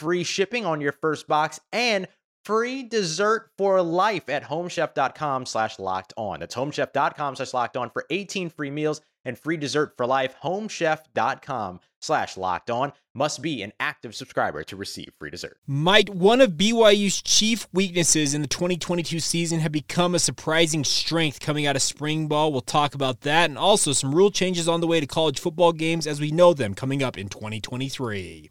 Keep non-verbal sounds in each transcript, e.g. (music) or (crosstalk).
free shipping on your first box and free dessert for life at homechef.com slash locked on. That's homechef.com slash locked on for 18 free meals and free dessert for life. Homechef.com slash locked on must be an active subscriber to receive free dessert. Might one of BYU's chief weaknesses in the 2022 season have become a surprising strength coming out of spring ball? We'll talk about that and also some rule changes on the way to college football games as we know them coming up in 2023.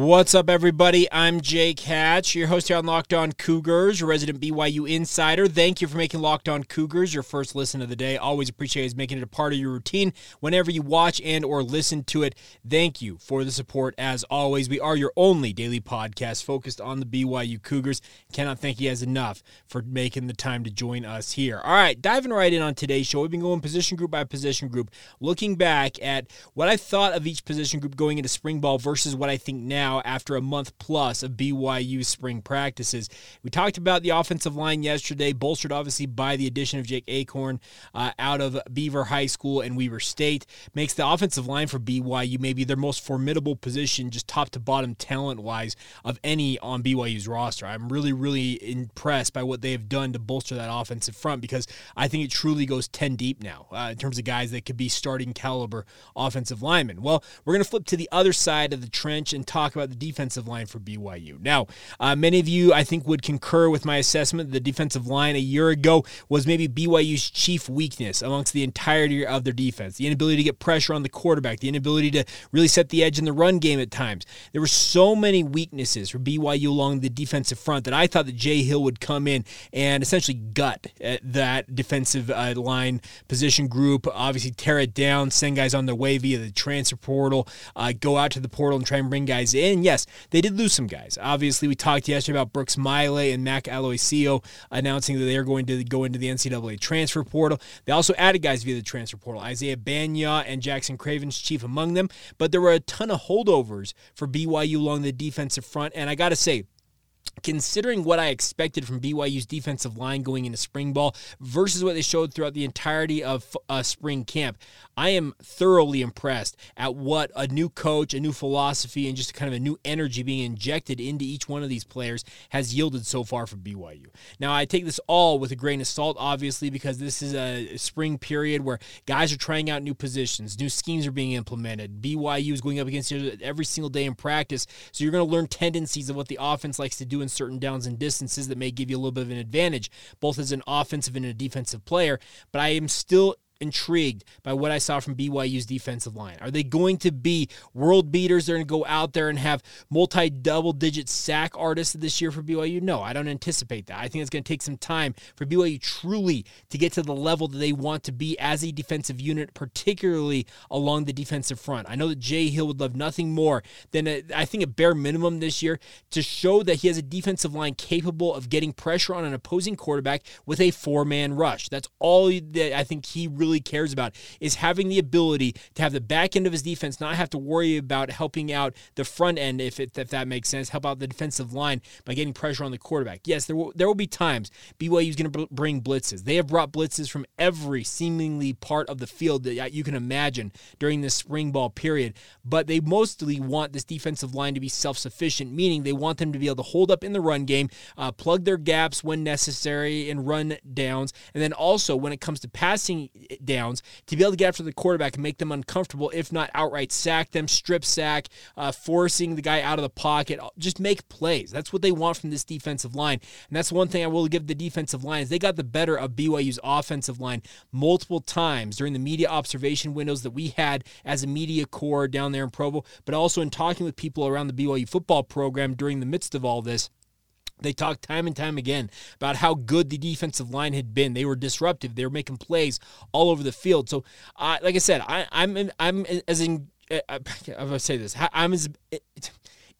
What's up, everybody? I'm Jake Hatch, your host here on Locked On Cougars, your resident BYU insider. Thank you for making Locked On Cougars your first listen of the day. Always appreciate is making it a part of your routine whenever you watch and or listen to it. Thank you for the support as always. We are your only daily podcast focused on the BYU Cougars. Cannot thank you guys enough for making the time to join us here. All right, diving right in on today's show. We've been going position group by position group, looking back at what I thought of each position group going into spring ball versus what I think now now after a month plus of BYU spring practices. We talked about the offensive line yesterday, bolstered obviously by the addition of Jake Acorn uh, out of Beaver High School and Weber State. Makes the offensive line for BYU maybe their most formidable position, just top to bottom talent wise, of any on BYU's roster. I'm really, really impressed by what they have done to bolster that offensive front because I think it truly goes 10 deep now uh, in terms of guys that could be starting caliber offensive linemen. Well, we're going to flip to the other side of the trench and talk about the defensive line for BYU. Now, uh, many of you, I think, would concur with my assessment. The defensive line a year ago was maybe BYU's chief weakness amongst the entirety of their defense. The inability to get pressure on the quarterback, the inability to really set the edge in the run game at times. There were so many weaknesses for BYU along the defensive front that I thought that Jay Hill would come in and essentially gut uh, that defensive uh, line position group. Obviously, tear it down, send guys on their way via the transfer portal, uh, go out to the portal and try and bring guys in and yes, they did lose some guys. Obviously, we talked yesterday about Brooks Maile and Mac Aloisio announcing that they are going to go into the NCAA transfer portal. They also added guys via the transfer portal. Isaiah Bagnah and Jackson Cravens, chief among them. But there were a ton of holdovers for BYU along the defensive front. And I got to say, considering what I expected from BYU's defensive line going into spring ball versus what they showed throughout the entirety of uh, spring camp, I am thoroughly impressed at what a new coach, a new philosophy, and just kind of a new energy being injected into each one of these players has yielded so far for BYU. Now, I take this all with a grain of salt, obviously, because this is a spring period where guys are trying out new positions, new schemes are being implemented. BYU is going up against every single day in practice, so you're going to learn tendencies of what the offense likes to do in certain downs and distances that may give you a little bit of an advantage, both as an offensive and a defensive player. But I am still intrigued by what I saw from BYU's defensive line. Are they going to be world beaters? They're going to go out there and have multi double digit sack artists this year for BYU? No, I don't anticipate that. I think it's going to take some time for BYU truly to get to the level that they want to be as a defensive unit, particularly along the defensive front. I know that Jay Hill would love nothing more than a, I think a bare minimum this year to show that he has a defensive line capable of getting pressure on an opposing quarterback with a four man rush. That's all that I think he really really cares about is having the ability to have the back end of his defense not have to worry about helping out the front end, if, it, if that makes sense, help out the defensive line by getting pressure on the quarterback. Yes, there will, there will be times BYU is going to bring blitzes. They have brought blitzes from every seemingly part of the field that you can imagine during this spring ball period, but they mostly want this defensive line to be self sufficient, meaning they want them to be able to hold up in the run game, uh, plug their gaps when necessary, and run downs. And then also, when it comes to passing downs, to be able to get after the quarterback and make them uncomfortable, if not outright sack them, strip sack, uh, forcing the guy out of the pocket, just make plays. That's what they want from this defensive line. And that's one thing I will give the defensive line is they got the better of BYU's offensive line multiple times during the media observation windows that we had as a media corps down there in Provo, but also in talking with people around the BYU football program during the midst of all this. They talked time and time again about how good the defensive line had been. They were disruptive. They were making plays all over the field. So, uh, like I said, I, am I'm, I'm as in. Uh, I'm gonna say this. I'm as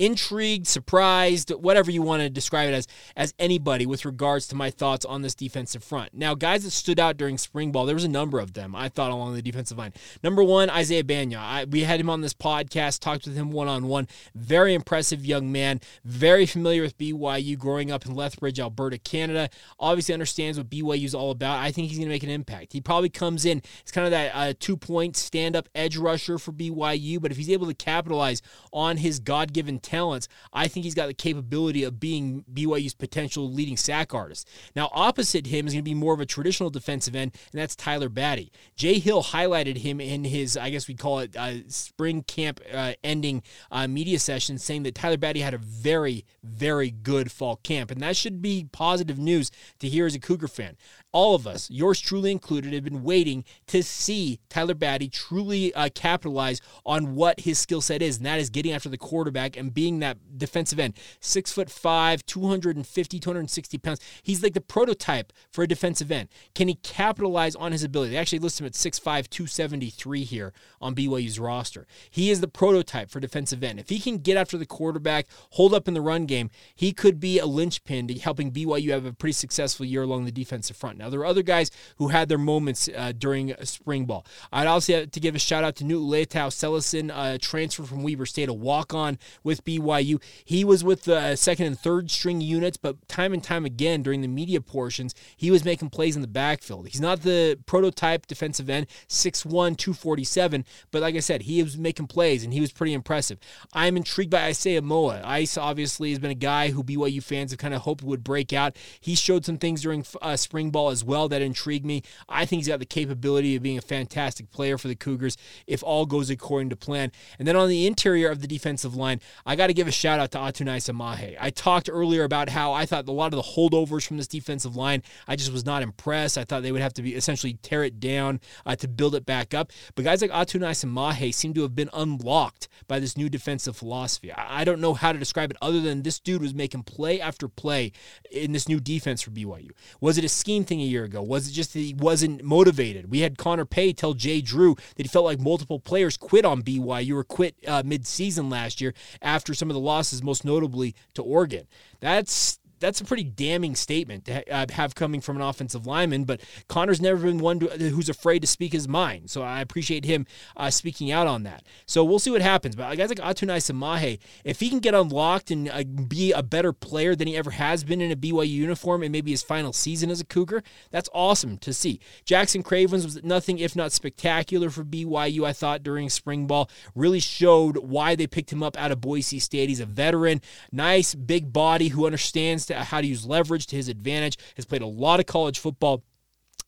intrigued, surprised, whatever you want to describe it as, as anybody with regards to my thoughts on this defensive front. Now, guys that stood out during spring ball, there was a number of them I thought along the defensive line. Number one, Isaiah Bagnah. I, we had him on this podcast, talked with him one on one. Very impressive young man, very familiar with BYU, growing up in Lethbridge, Alberta, Canada. Obviously understands what BYU is all about. I think he's going to make an impact. He probably comes in, it's kind of that uh, two point stand up edge rusher for BYU, but if he's able to capitalize on his God given talents, I think he's got the capability of being BYU's potential leading sack artist. Now, opposite him is going to be more of a traditional defensive end, and that's Tyler Batty. Jay Hill highlighted him in his, I guess we call it, uh, spring camp uh, ending uh, media session, saying that Tyler Batty had a very, very good fall camp, and that should be positive news to hear as a Cougar fan all of us, yours truly included, have been waiting to see Tyler Batty truly uh, capitalize on what his skill set is, and that is getting after the quarterback and being that defensive end. Six foot five, 250, 260 pounds. He's like the prototype for a defensive end. Can he capitalize on his ability? They actually list him at 6'5, 273 here on BYU's roster. He is the prototype for defensive end. If he can get after the quarterback, hold up in the run game, he could be a linchpin to helping BYU have a pretty successful year along the defensive front. Now, there are other guys who had their moments uh, during spring ball. I'd also have to give a shout out to Newt Leitao Sellison, uh, transfer from Weber State, a walk on with BYU. He was with the second and third string units, but time and time again during the media portions, he was making plays in the backfield. He's not the prototype defensive end, 6'1, 247, but like I said, he was making plays and he was pretty impressive. I'm intrigued by Isaiah Moa. Ice obviously has been a guy who BYU fans have kind of hoped would break out. He showed some things during uh, spring ball as well that intrigue me. I think he's got the capability of being a fantastic player for the Cougars if all goes according to plan. And then on the interior of the defensive line, I got to give a shout out to Atunaisa Mahe. I talked earlier about how I thought a lot of the holdovers from this defensive line, I just was not impressed. I thought they would have to be essentially tear it down uh, to build it back up. But guys like Atunaisa Mahe seem to have been unlocked by this new defensive philosophy. I, I don't know how to describe it other than this dude was making play after play in this new defense for BYU. Was it a scheme thing a year ago? Was it just that he wasn't motivated? We had Connor Pay tell Jay Drew that he felt like multiple players quit on BYU or quit uh, mid-season last year after some of the losses, most notably to Oregon. That's that's a pretty damning statement to uh, have coming from an offensive lineman. But Connor's never been one to, who's afraid to speak his mind, so I appreciate him uh, speaking out on that. So we'll see what happens. But guys like Atunaisa Mahe, if he can get unlocked and uh, be a better player than he ever has been in a BYU uniform and maybe his final season as a Cougar, that's awesome to see. Jackson Cravens was nothing if not spectacular for BYU. I thought during spring ball really showed why they picked him up out of Boise State. He's a veteran, nice big body who understands to how to use leverage to his advantage, has played a lot of college football.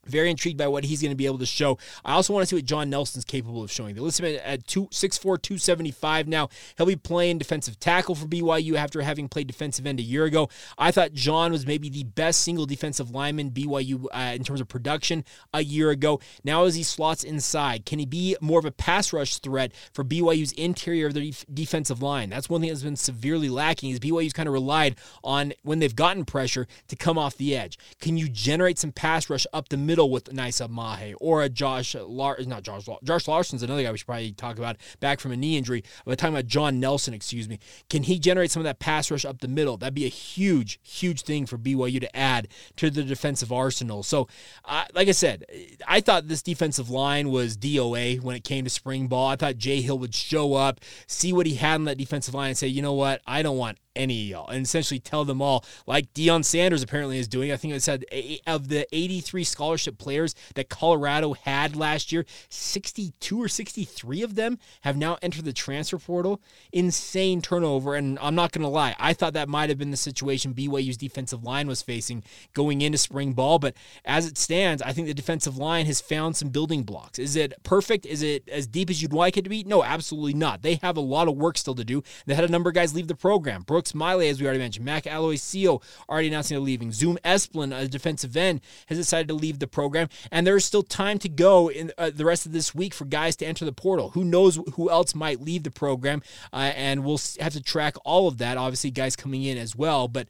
Very intrigued by what he's going to be able to show. I also want to see what John Nelson's capable of showing. They list him at two, 6'4, 275 now. He'll be playing defensive tackle for BYU after having played defensive end a year ago. I thought John was maybe the best single defensive lineman BYU uh, in terms of production a year ago. Now, as he slots inside, can he be more of a pass rush threat for BYU's interior of the def- defensive line? That's one thing that's been severely lacking is BYU's kind of relied on when they've gotten pressure to come off the edge. Can you generate some pass rush up the middle with Nisa Mahe or a Josh Lar- not Josh Josh Larson's another guy we should probably talk about back from a knee injury. We're talking about John Nelson, excuse me. Can he generate some of that pass rush up the middle? That'd be a huge, huge thing for BYU to add to the defensive arsenal. So, uh, like I said, I thought this defensive line was DOA when it came to spring ball. I thought Jay Hill would show up, see what he had on that defensive line, and say, you know what, I don't want any of y'all and essentially tell them all, like Deion Sanders apparently is doing. I think it said of the 83 scholarship players that Colorado had last year, 62 or 63 of them have now entered the transfer portal. Insane turnover. And I'm not going to lie, I thought that might have been the situation BYU's defensive line was facing going into spring ball. But as it stands, I think the defensive line has found some building blocks. Is it perfect? Is it as deep as you'd like it to be? No, absolutely not. They have a lot of work still to do. They had a number of guys leave the program. Brooks Maile, as we already mentioned. Mac Aloisio already announcing they're leaving. Zoom Esplin, a defensive end, has decided to leave the program. And there's still time to go in uh, the rest of this week for guys to enter the portal. Who knows who else might leave the program? Uh, and we'll have to track all of that. Obviously, guys coming in as well. But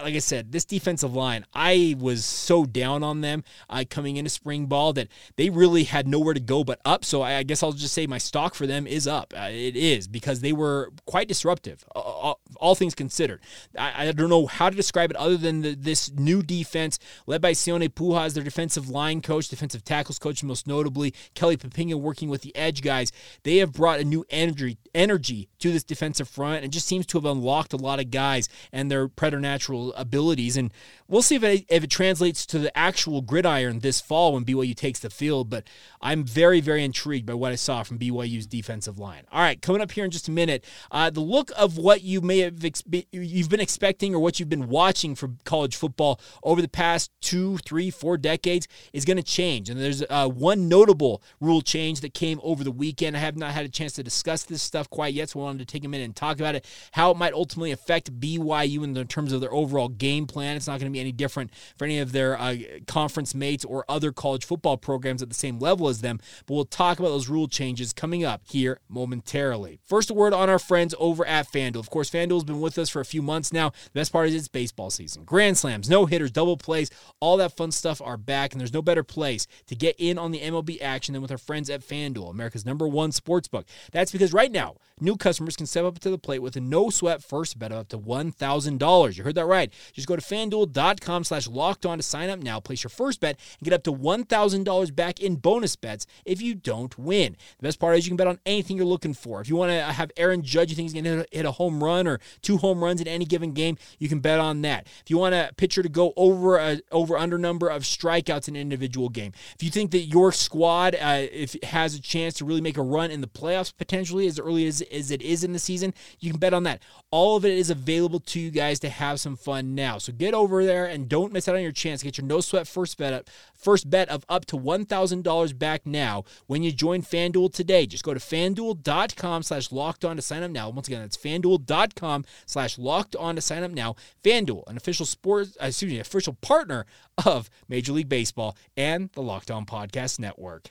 like I said, this defensive line, I was so down on them uh, coming into spring ball that they really had nowhere to go but up. So I, I guess I'll just say my stock for them is up. Uh, it is because they were quite disruptive, uh, all, things considered. I, I, don't know how to describe it other than the, this new defense led by Sione Po'uha, their defensive line coach, defensive tackles coach, most notably Kelly Poppinga working with the edge guys. They have brought a new energy energy to this defensive front and just seems to have unlocked a lot of guys and their preternatural abilities. And we'll see if it, if it translates to the actual gridiron this fall when BYU takes the field. But I'm very, very intrigued by what I saw from BYU's defensive line. All right, coming up here in just a minute, uh, the look of what you may have expe- you've been expecting or what you've been watching for college football over the past two, three, four decades is going to change. And there's uh, one notable rule change that came over the weekend. I have not had a chance to discuss this stuff quite yet, so I wanted to take a minute and talk about it, how it might ultimately affect BYU in terms of their overall game plan. It's not going to be any different for any of their uh, conference mates or other college football programs at the same level as them. But we'll talk about those rule changes coming up here momentarily. First, a word on our friends over at FanDuel. Of course, FanDuel has been with us for a few months now. The best part is it's baseball season. Grand slams, no hitters, double plays, all that fun stuff are back, and there's no better place to get in on the MLB action than with our friends at FanDuel, America's number one sports book. That's because right now, new customers can step up to the plate with a no sweat first bet of up to $1,000. You heard that right. Just go to fanduel.com slash locked on to sign up now, place your first bet, and get up to $1,000 back in bonus bets if you don't win. The best part is you can bet on anything you're looking for. If you want to have Aaron Judge, you think he's going to hit a home run or two home runs in any given game, you can bet on that. If you want a pitcher to go over a over under number of strikeouts in an individual game, if you think that your squad uh, if has a chance to really make a run in the playoffs potentially as early as, as it is in the season, you can bet on that. All of it is available to you guys to have some fun now. So get over there and don't miss out on your chance get your no sweat first bet up, first bet of up to $1,000 back now when you join FanDuel today. Just go to fanduel.com slash locked on to sign up now. Once again, that's fanduel.com slash locked on to sign up now. FanDuel, an official sports, uh, excuse me, official partner of Major League Baseball and the Locked On Podcast Network.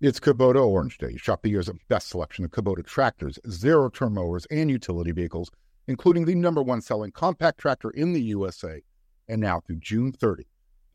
It's Kubota Orange Day. Shop the year's best selection of Kubota tractors, zero turn mowers, and utility vehicles including the number one selling compact tractor in the USA. And now through June 30,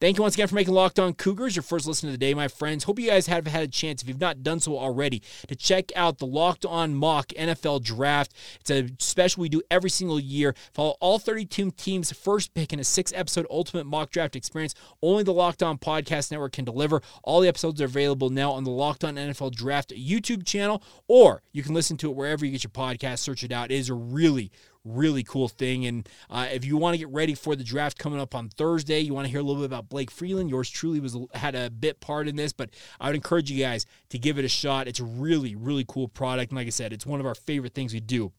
Thank you once again for making Locked On Cougars your first listen of the day, my friends. Hope you guys have had a chance, if you've not done so already, to check out the Locked On Mock NFL Draft. It's a special we do every single year. Follow all 32 teams' first pick in a six episode ultimate mock draft experience. Only the Locked On Podcast Network can deliver. All the episodes are available now on the Locked On NFL Draft YouTube channel, or you can listen to it wherever you get your podcast. Search it out. It is a really, really cool thing. And uh, if you want to get ready for the draft coming up on Thursday, you want to hear a little bit about Blake Freeland. Yours truly was had a bit part in this, but I would encourage you guys to give it a shot. It's a really, really cool product. And like I said, it's one of our favorite things we do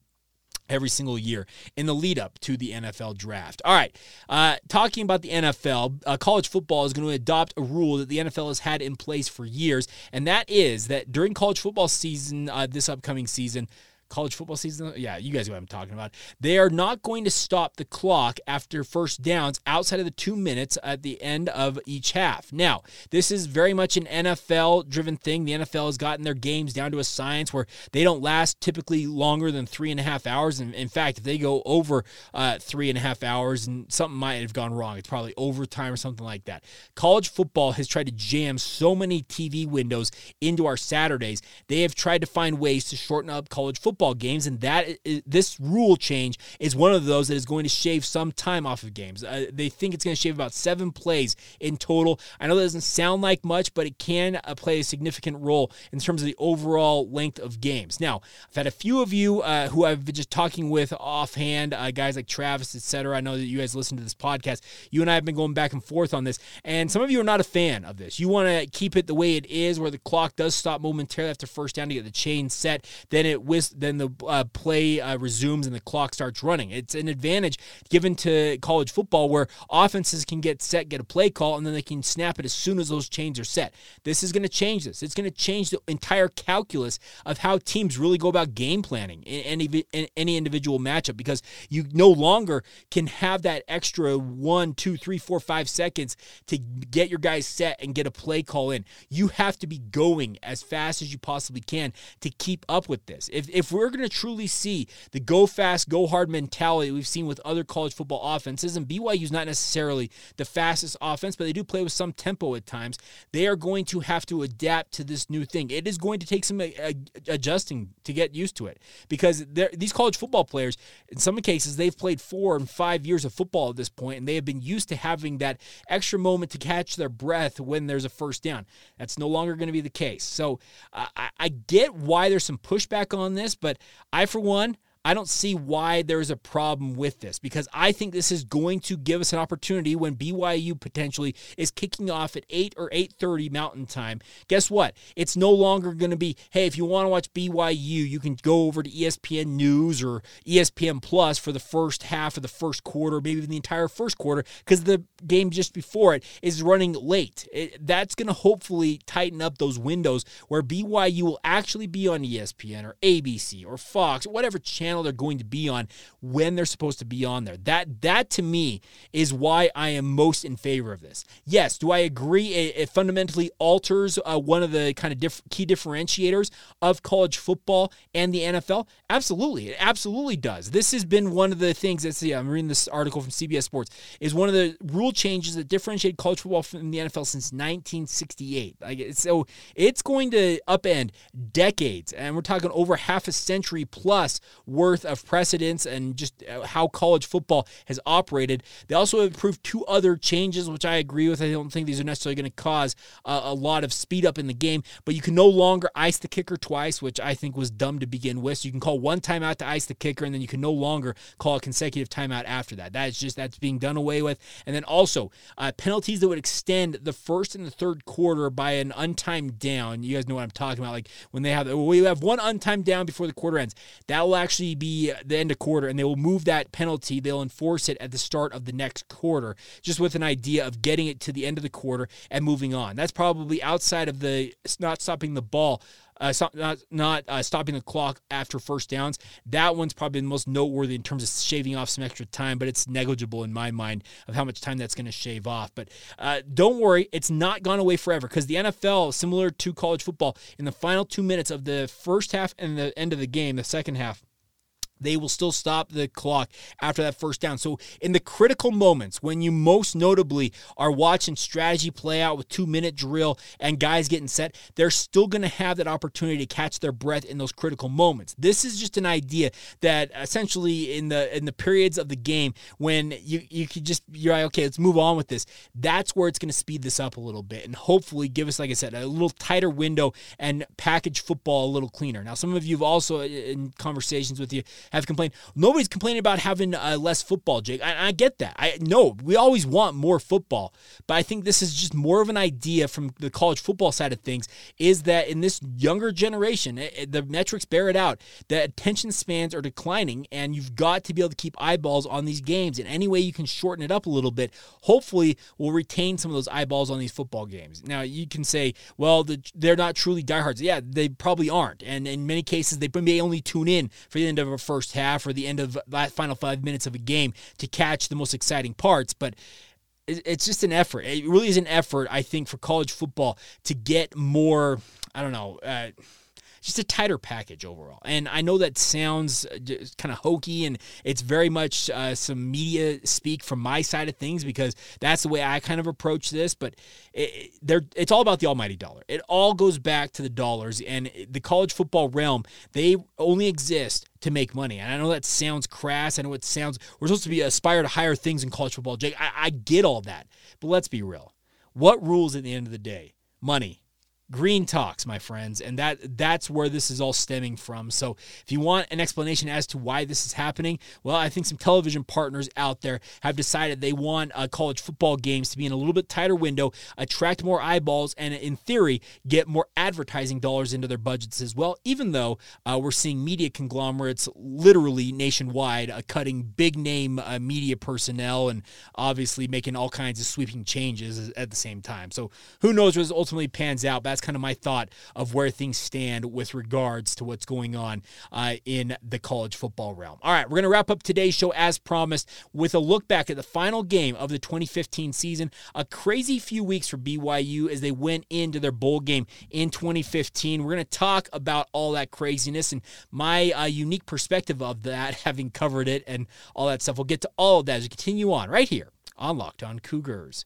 every single year in the lead up to the NFL draft. All right, uh, talking about the NFL, uh, college football is going to adopt a rule that the NFL has had in place for years, and that is that during college football season, uh, this upcoming season, college football season. Yeah, you guys know what I'm talking about. They are not going to stop the clock after first downs outside of the two minutes at the end of each half. Now, this is very much an NFL driven thing. The NFL has gotten their games down to a science where they don't last typically longer than three and a half hours. And in fact, if they go over uh, three and a half hours and something might have gone wrong, it's probably overtime or something like that. College football has tried to jam so many TV windows into our Saturdays. They have tried to find ways to shorten up college football games, and that this rule change is one of those that is going to shave some time off of games. Uh, they think it's going to shave about seven plays in total. I know that doesn't sound like much, but it can uh, play a significant role in terms of the overall length of games. Now, I've had a few of you uh, who I've been just talking with offhand, uh, guys like Travis, etc. I know that you guys listen to this podcast. You and I have been going back and forth on this, and some of you are not a fan of this. You want to keep it the way it is, where the clock does stop momentarily after first down to get the chain set. Then it whis- then the uh, play uh, resumes and the clock starts running. It's an advantage given to college football where offenses can get set, get a play call, and then they can snap it as soon as those chains are set. This is going to change this. It's going to change the entire calculus of how teams really go about game planning in any in any individual matchup because you no longer can have that extra one, two, three, four, five seconds to get your guys set and get a play call in. You have to be going as fast as you possibly can to keep up with this. If if we're going to truly see the go fast, go hard mentality we've seen with other college football offenses, and BYU's not necessarily the fastest offense, but they do play with some tempo at times. They are going to have to adapt to this new thing. It is going to take some uh, adjusting to get used to it because these college football players, in some cases, they've played four and five years of football at this point, and they have been used to having that extra moment to catch their breath when there's a first down. That's no longer going to be the case. So uh, I, I get why there's some pushback on this, but I, for one, I don't see why there's a problem with this because I think this is going to give us an opportunity when BYU potentially is kicking off at 8 or 8:30 Mountain Time. Guess what? It's no longer going to be, "Hey, if you want to watch BYU, you can go over to ESPN News or ESPN Plus for the first half of the first quarter, maybe even the entire first quarter because the game just before it is running late." It, that's going to hopefully tighten up those windows where BYU will actually be on ESPN or ABC or Fox, or whatever channel channel they're going to be on when they're supposed to be on there. That that to me is why I am most in favor of this. Yes, do I agree? It, it fundamentally alters uh, one of the kind of diff- key differentiators of college football and the NFL. Absolutely, it absolutely does. This has been one of the things that's yeah. I'm reading this article from CBS Sports. Is one of the rule changes that differentiate college football from the NFL since 1968. Like so, it's going to upend decades, and we're talking over half a century plus worth of precedence and just uh, how college football has operated. They also have approved two other changes, which I agree with. I don't think these are necessarily going to cause uh, a lot of speed up in the game, but you can no longer ice the kicker twice, which I think was dumb to begin with. So you can call one timeout to ice the kicker, and then you can no longer call a consecutive timeout after that. That is just that's being done away with. And then also uh, penalties that would extend the first and the third quarter by an untimed down. You guys know what I'm talking about. Like when they have we have one untimed down before the quarter ends. That will actually be the end of quarter, and they will move that penalty. They'll enforce it at the start of the next quarter, just with an idea of getting it to the end of the quarter and moving on. That's probably outside of the not stopping the ball uh, not not uh, stopping the clock after first downs. That one's probably the most noteworthy in terms of shaving off some extra time, but it's negligible in my mind of how much time that's going to shave off. But uh, don't worry, it's not gone away forever because the NFL, similar to college football, in the final two minutes of the first half and the end of the game, the second half they will still stop the clock after that first down. So, in the critical moments when you most notably are watching strategy play out with two minute drill and guys getting set, they're still going to have that opportunity to catch their breath in those critical moments. This is just an idea that essentially in the in the periods of the game when you you could just you're like, okay, let's move on with this. That's where it's going to speed this up a little bit and hopefully give us, like I said, a little tighter window and package football a little cleaner. Now, some of you have also uh, in conversations with you have complained. Nobody's complaining about having uh, less football, Jake. I, I get that. I know we always want more football, but I think this is just more of an idea from the college football side of things. Is that in this younger generation, it, eh, eh, the metrics bear it out that attention spans are declining, and you've got to be able to keep eyeballs on these games. And any way you can shorten it up a little bit, hopefully, will retain some of those eyeballs on these football games. Now you can say, well, the, they're not truly diehards. Yeah, they probably aren't, and in many cases, they may only tune in for the end of a first half or the end of that final five minutes of a game to catch the most exciting parts. But it's just an effort. It really is an effort, I think, for college football to get more. I don't know. Uh, just a tighter package overall. And I know that sounds uh, kind of hokey and it's very much uh, some media speak from my side of things because that's the way I kind of approach this. But it, it's all about the almighty dollar. It all goes back to the dollars and the college football realm. They only exist to make money. And I know that sounds crass. I know it sounds we're supposed to be aspire to higher things in college football. Jake, I, I get all that, but let's be real. What rules at the end of the day? Money green talks my friends and that that's where this is all stemming from. So if you want an explanation as to why this is happening well i think some television partners out there have decided they want uh, college football games to be in a little bit tighter window attract more eyeballs and in theory get more advertising dollars into their budgets as well even though uh, we're seeing media conglomerates literally nationwide uh, cutting big name uh, media personnel and obviously making all kinds of sweeping changes at the same time. So who knows this ultimately pans out. But that's kind of my thought of where things stand with regards to what's going on uh, in the college football realm. All right, we're going to wrap up today's show as promised with a look back at the final game of the 2015 season. A crazy few weeks for BYU as they went into their bowl game in 2015. We're going to talk about all that craziness and my uh, unique perspective of that, (laughs) having covered it and all that stuff. We'll get to all of that as we continue on right here on Locked On Cougars.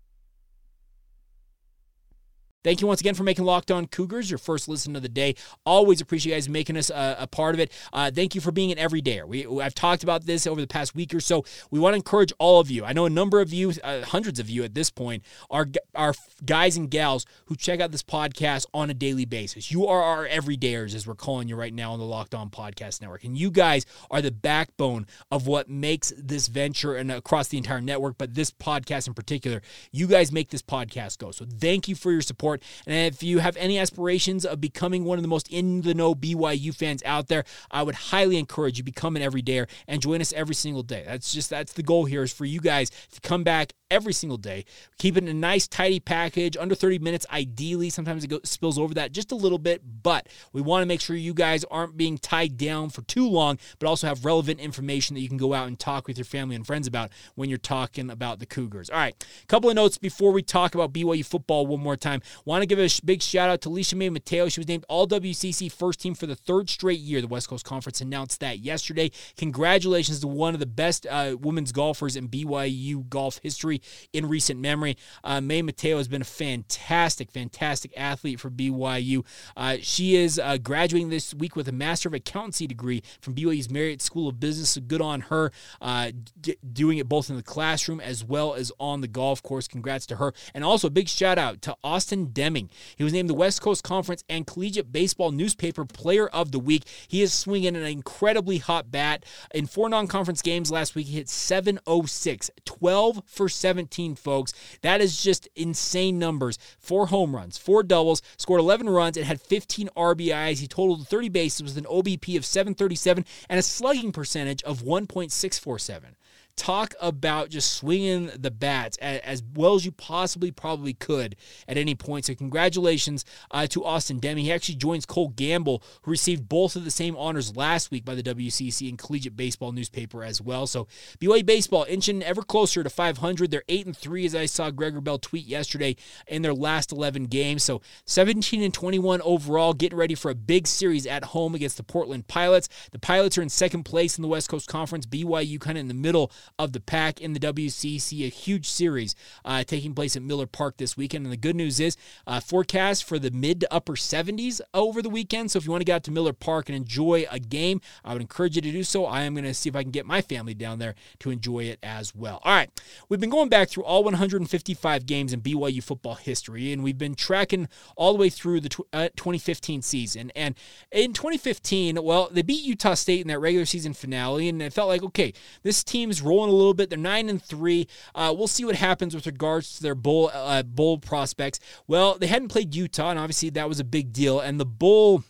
Thank you once again for making Locked On Cougars your first listen of the day. Always appreciate you guys making us a, a part of it. Uh, thank you for being an everydayer. We I've talked about this over the past week or so. We want to encourage all of you. I know a number of you, uh, hundreds of you at this point, are are guys and gals who check out this podcast on a daily basis. You are our everydayers, as we're calling you right now on the Locked On Podcast Network, and you guys are the backbone of what makes this venture and across the entire network, but this podcast in particular. You guys make this podcast go. So thank you for your support And if you have any aspirations of becoming one of the most in the know BYU fans out there, I would highly encourage you become an everydayer and join us every single day. That's just that's the goal here is for you guys to come back every single day. Keep it in a nice, tidy package, under 30 minutes ideally. Sometimes it goes, spills over that just a little bit, but we want to make sure you guys aren't being tied down for too long, but also have relevant information that you can go out and talk with your family and friends about when you're talking about the Cougars. All right, a couple of notes before we talk about BYU football one more time. Want to give a big shout out to Alicia May Mateo. She was named All WCC first team for the third straight year. The West Coast Conference announced that yesterday. Congratulations to one of the best uh, women's golfers in BYU golf history in recent memory. Uh, May Mateo has been a fantastic, fantastic athlete for BYU. Uh, she is uh, graduating this week with a Master of Accountancy degree from BYU's Marriott School of Business. So good on her, uh, d- doing it both in the classroom as well as on the golf course. Congrats to her. And also a big shout out to Austin Deming. He was named the West Coast Conference and Collegiate Baseball Newspaper Player of the Week. He is swinging an incredibly hot bat. In four non conference games last week, he hit 706, 12 for 17, folks. That is just insane numbers. Four home runs, four doubles, scored 11 runs, and had 15 RBIs. He totaled 30 bases with an OBP of 737 and a slugging percentage of 1.647. talk about just swinging the bats as, as well as you possibly probably could at any point. So congratulations uh, to Austin Deming. He actually joins Cole Gamble, who received both of the same honors last week by the WCC and Collegiate Baseball newspaper as well. So BYU baseball inching ever closer to 500. They're eight and three, as I saw Gregor Bell tweet yesterday in their last 11 games. So 17 and 21 overall, getting ready for a big series at home against the Portland Pilots. The Pilots are in second place in the West Coast Conference. BYU kind of in the middle of the pack in the WCC. A huge series uh, taking place at Miller Park this weekend. And the good news is uh, forecast for the mid to upper 70s over the weekend. So if you want to get out to Miller Park and enjoy a game, I would encourage you to do so. I am going to see if I can get my family down there to enjoy it as well. All right, we've been going back through all 155 games in BYU football history, and we've been tracking all the way through the uh, 2015 season. And in 2015, well, they beat Utah State in that regular season finale, and it felt like okay, this team's rolling a little bit. They're nine and three. Uh, we'll see what happens with regards to their bowl uh, bowl prospects. Well, they hadn't played Utah, and obviously that was a big deal. And the bowl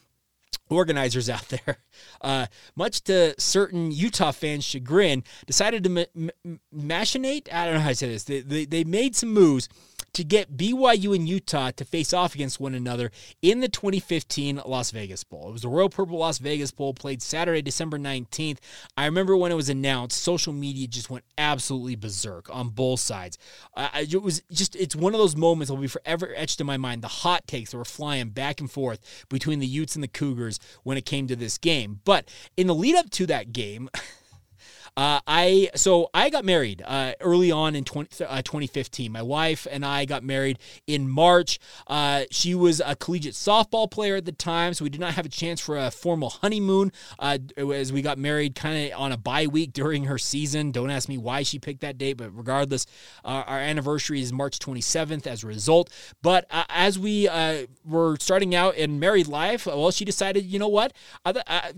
organizers out (laughs) there, uh, much to certain Utah fans' chagrin, decided to ma- ma- machinate. I don't know how to say this. They, they, they made some moves to get BYU and Utah to face off against one another in the 2015 Las Vegas Bowl. It was the Royal Purple Las Vegas Bowl played Saturday, December 19th. I remember when it was announced, social media just went absolutely berserk on both sides. Uh, it was just, it's one of those moments that will be forever etched in my mind. The hot takes that were flying back and forth between the Utes and the Cougars when it came to this game. But in the lead up to that game, (laughs) Uh, I so I got married uh, early on in 20, uh, 2015. My wife and I got married in March. Uh, she was a collegiate softball player at the time, so we did not have a chance for a formal honeymoon uh, as we got married kind of on a bye week during her season. Don't ask me why she picked that date, but regardless, uh, our anniversary is March 27th as a result. But as we were starting out in married life, well, she decided, you know what,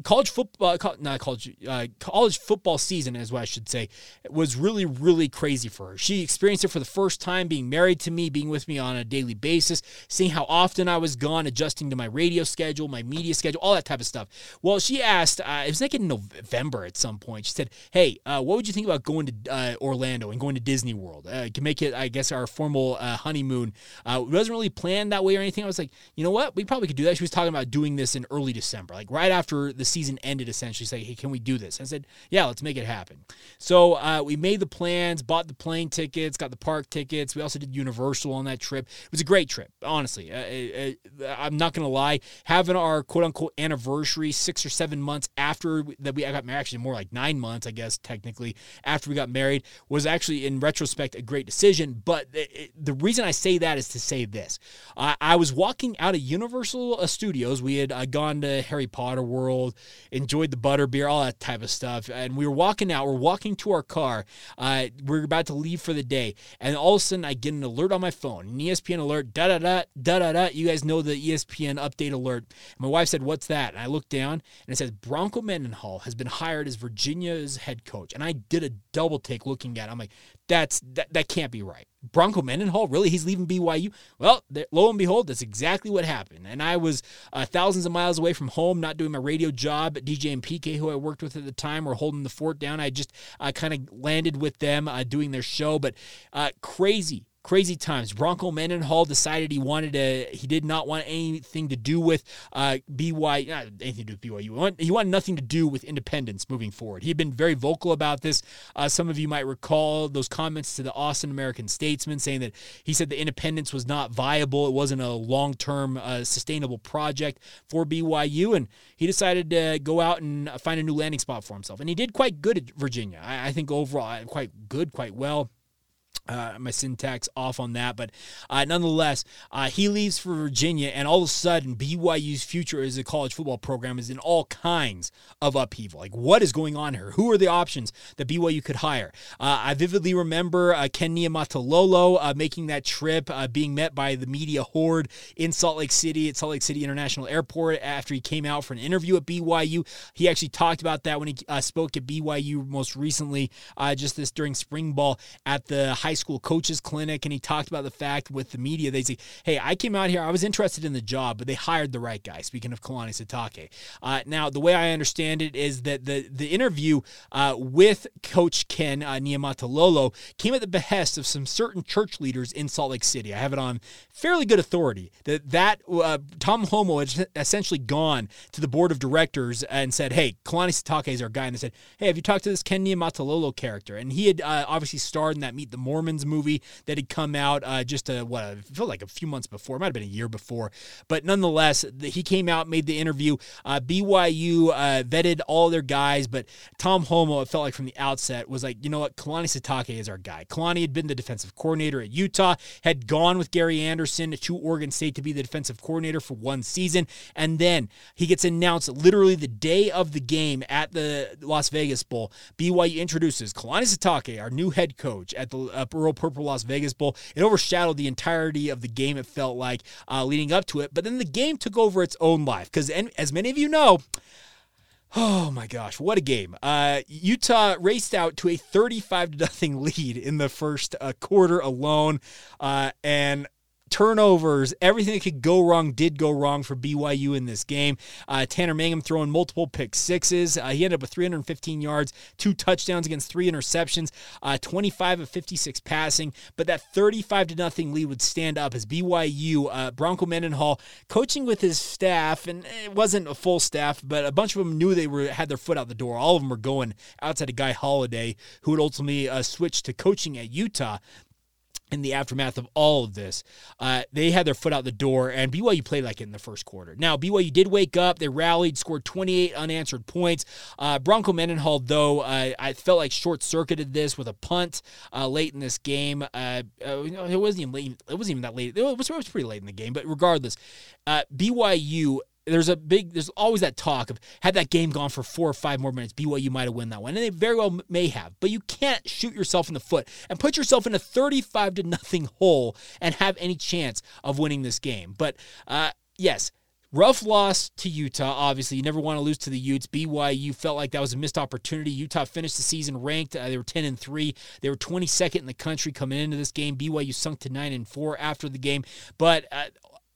college football, college, college football season season, what I should say, was really, really crazy for her. She experienced it for the first time, being married to me, being with me on a daily basis, seeing how often I was gone, adjusting to my radio schedule, my media schedule, all that type of stuff. Well, she asked, uh, it was like in November at some point, she said, Hey, uh, what would you think about going to uh, Orlando and going to Disney World? Uh, to make it, I guess, our formal uh, honeymoon. Uh, it wasn't really planned that way or anything. I was like, you know what? We probably could do that. She was talking about doing this in early December, like right after the season ended, essentially. Say, hey, can we do this? I said, yeah, let's make it happen happen. So uh, we made the plans, bought the plane tickets, got the park tickets. We also did Universal on that trip. It was a great trip, honestly. Uh, uh, I'm not going to lie. Having our quote unquote anniversary six or seven months after that we I got married, actually more like nine months, I guess, technically, after we got married, was actually in retrospect a great decision. But it, the reason I say that is to say this. I was walking out of Universal uh, Studios. We had uh, gone to Harry Potter World, enjoyed the butterbeer, all that type of stuff. And we were walking walking out. We're walking to our car. Uh, we're about to leave for the day, and all of a sudden I get an alert on my phone, an ESPN alert. Da da da da da da. You guys know the ESPN update alert. my wife said, "What's that?" And I looked down, and it says Bronco Mendenhall has been hired as Virginia's head coach. And I did a double take looking at. it. I'm like, that's that, that can't be right. Bronco Mendenhall, really? He's leaving BYU? Well, lo and behold, that's exactly what happened. And I was uh, thousands of miles away from home, not doing my radio job. DJ and PK, who I worked with at the time, were holding the fort down. I just uh, kind of landed with them uh, doing their show. But uh, crazy, crazy times. Bronco Mendenhall decided he wanted to, he did not want anything to do with uh, BYU, not anything to do with BYU. He wanted, he wanted nothing to do with independence moving forward. He had been very vocal about this. Uh, some of you might recall those comments to the Austin American Statesman saying that he said the independence was not viable. It wasn't a long term uh, sustainable project for BYU. And he decided to go out and find a new landing spot for himself. And he did quite good at Virginia. I, I think overall, quite good, quite well. Uh, my syntax off on that, but uh, nonetheless, uh, he leaves for Virginia, and all of a sudden, BYU's future as a college football program is in all kinds of upheaval. Like, what is going on here? Who are the options that BYU could hire? Uh, I vividly remember uh, Ken Niumatalolo uh, making that trip, being met by the media horde in Salt Lake City at Salt Lake City International Airport after he came out for an interview at BYU. He actually talked about that when he spoke at BYU most recently, just this during spring ball at the high high school coaches clinic, and he talked about the fact with the media, they say, "Hey, I came out here, I was interested in the job, but they hired the right guy." Speaking of Kalani Sitake, uh, now the way I understand it is that the the interview uh, with Coach Ken uh, Niumatalolo came at the behest of some certain church leaders in Salt Lake City. I have it on fairly good authority that that uh, Tom Holmoe had essentially gone to the board of directors and said, "Hey, Kalani Sitake is our guy," and they said, "Hey, have you talked to this Ken Niumatalolo character?" And he had uh, obviously starred in that Meet the Movie that had come out uh, just a, what I feel like a few months before, it might have been a year before, but nonetheless, the, he came out, made the interview. Uh, BYU uh, vetted all their guys, but Tom Holmoe, it felt like from the outset, was like, you know what, Kalani Sitake is our guy. Kalani had been the defensive coordinator at Utah, had gone with Gary Anderson to Oregon State to be the defensive coordinator for one season, and then he gets announced literally the day of the game at the Las Vegas Bowl. BYU introduces Kalani Sitake, our new head coach at the uh, Royal Purple Las Vegas Bowl. It overshadowed the entirety of the game, it felt like, uh, leading up to it. But then the game took over its own life because, as many of you know, (sighs) Oh my gosh, what a game. Uh, Utah raced out to a 35 to nothing (laughs) lead in the first uh, quarter alone. Uh, and turnovers, everything that could go wrong did go wrong for BYU in this game. Uh, Tanner Mangum throwing multiple pick sixes. Uh, he ended up with 315 yards, two touchdowns against three interceptions, uh, 25 of 56 passing. But that 35 to nothing lead would stand up as BYU, uh, Bronco Mendenhall, coaching with his staff, and it wasn't a full staff, but a bunch of them knew they were had their foot out the door. All of them were going outside of Guy Holliday, who would ultimately uh, switch to coaching at Utah in the aftermath of all of this, uh, they had their foot out the door, and BYU played like it in the first quarter. Now, BYU did wake up. They rallied, scored 28 unanswered points. Uh, Bronco Mendenhall, though, uh, I felt like short circuited this with a punt uh, late in this game. Uh, uh, it wasn't even late. It wasn't even that late. It was, it was pretty late in the game, but regardless, BYU there's a big there's always that talk of had that game gone for four or five more minutes BYU might have won that one and they very well may have but you can't shoot yourself in the foot and put yourself in a 35 to nothing hole and have any chance of winning this game but uh, yes Rough loss to Utah. Obviously, you never want to lose to the Utes. BYU felt like that was a missed opportunity. Utah finished the season ranked. Uh, they were 10 and 3. They were 22nd in the country coming into this game. BYU sunk to 9 and 4 after the game. But uh,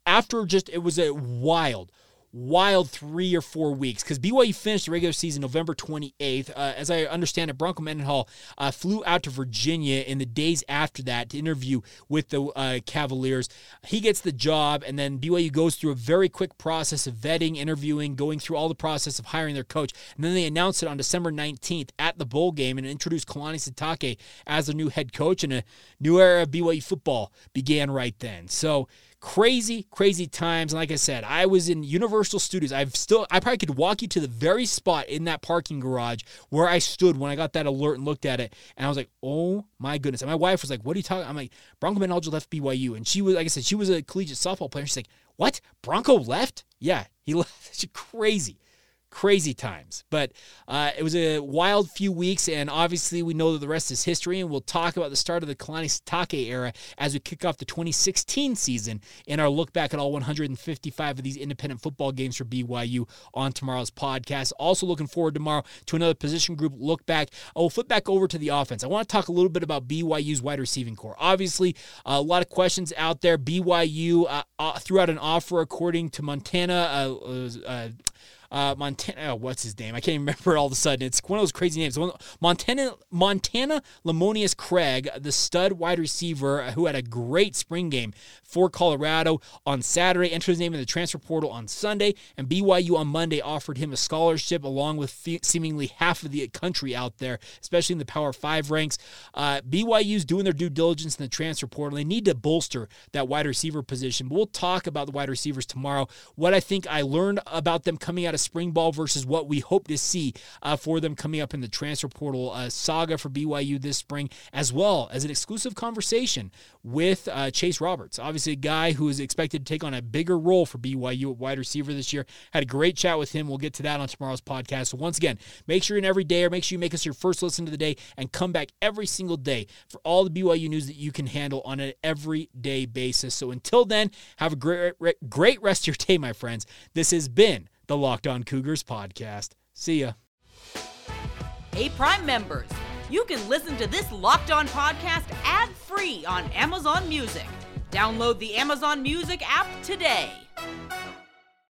after just, it was a wild, wild three or four weeks because BYU finished the regular season November 28th. Uh, as I understand it, Bronco Mendenhall uh, flew out to Virginia in the days after that to interview with the uh, Cavaliers. He gets the job, and then BYU goes through a very quick process of vetting, interviewing, going through all the process of hiring their coach. And then they announced it on December 19th at the bowl game and introduced Kalani Sitake as their new head coach, and a new era of BYU football began right then. So, crazy, crazy times. And like I said, I was in Universal Studios. I've still, I probably could walk you to the very spot in that parking garage where I stood when I got that alert and looked at it. And I was like, oh my goodness. And my wife was like, what are you talking? I'm like, Bronco Mendenhall left BYU. And she was, like I said, she was a collegiate softball player. She's like, what? Bronco left? Yeah, he (laughs) left. She's crazy crazy times. But uh, it was a wild few weeks, and obviously we know that the rest is history, and we'll talk about the start of the Kalani Sitake era as we kick off the 2016 season in our look back at all 155 of these independent football games for BYU on tomorrow's podcast. Also looking forward tomorrow to another position group look back. I will flip back over to the offense. I want to talk a little bit about BYU's wide receiving corps. Obviously, a lot of questions out there. BYU uh, uh, threw out an offer according to Montana. Uh, uh, Montana. Oh, what's his name? I can't (laughs) remember all of a sudden. It's one of those crazy names. Montana Montana Lemonious Craig, the stud wide receiver who had a great spring game for Colorado on Saturday, entered his name in the transfer portal on Sunday, and BYU on Monday offered him a scholarship along with seemingly half of the country out there, especially in the Power Five ranks. Uh, BYU's doing their due diligence in the transfer portal. They need to bolster that wide receiver position. But we'll talk about the wide receivers tomorrow. What I think I learned about them coming out of spring ball versus what we hope to see uh, for them coming up in the transfer portal uh, saga for BYU this spring, as well as an exclusive conversation with uh, Chase Roberts. Obviously, a guy who is expected to take on a bigger role for BYU at wide receiver this year. Had a great chat with him. We'll get to that on tomorrow's podcast. So, once again, make sure you're in every day or make sure you make us your first listen to the day and come back every single day for all the BYU news that you can handle on an everyday basis. So, until then, have a great, great rest of your day, my friends. This has been the Locked On Cougars podcast. See ya. Hey, Prime members you can listen to this Locked On podcast ad free on Amazon Music. Download the Amazon Music app today.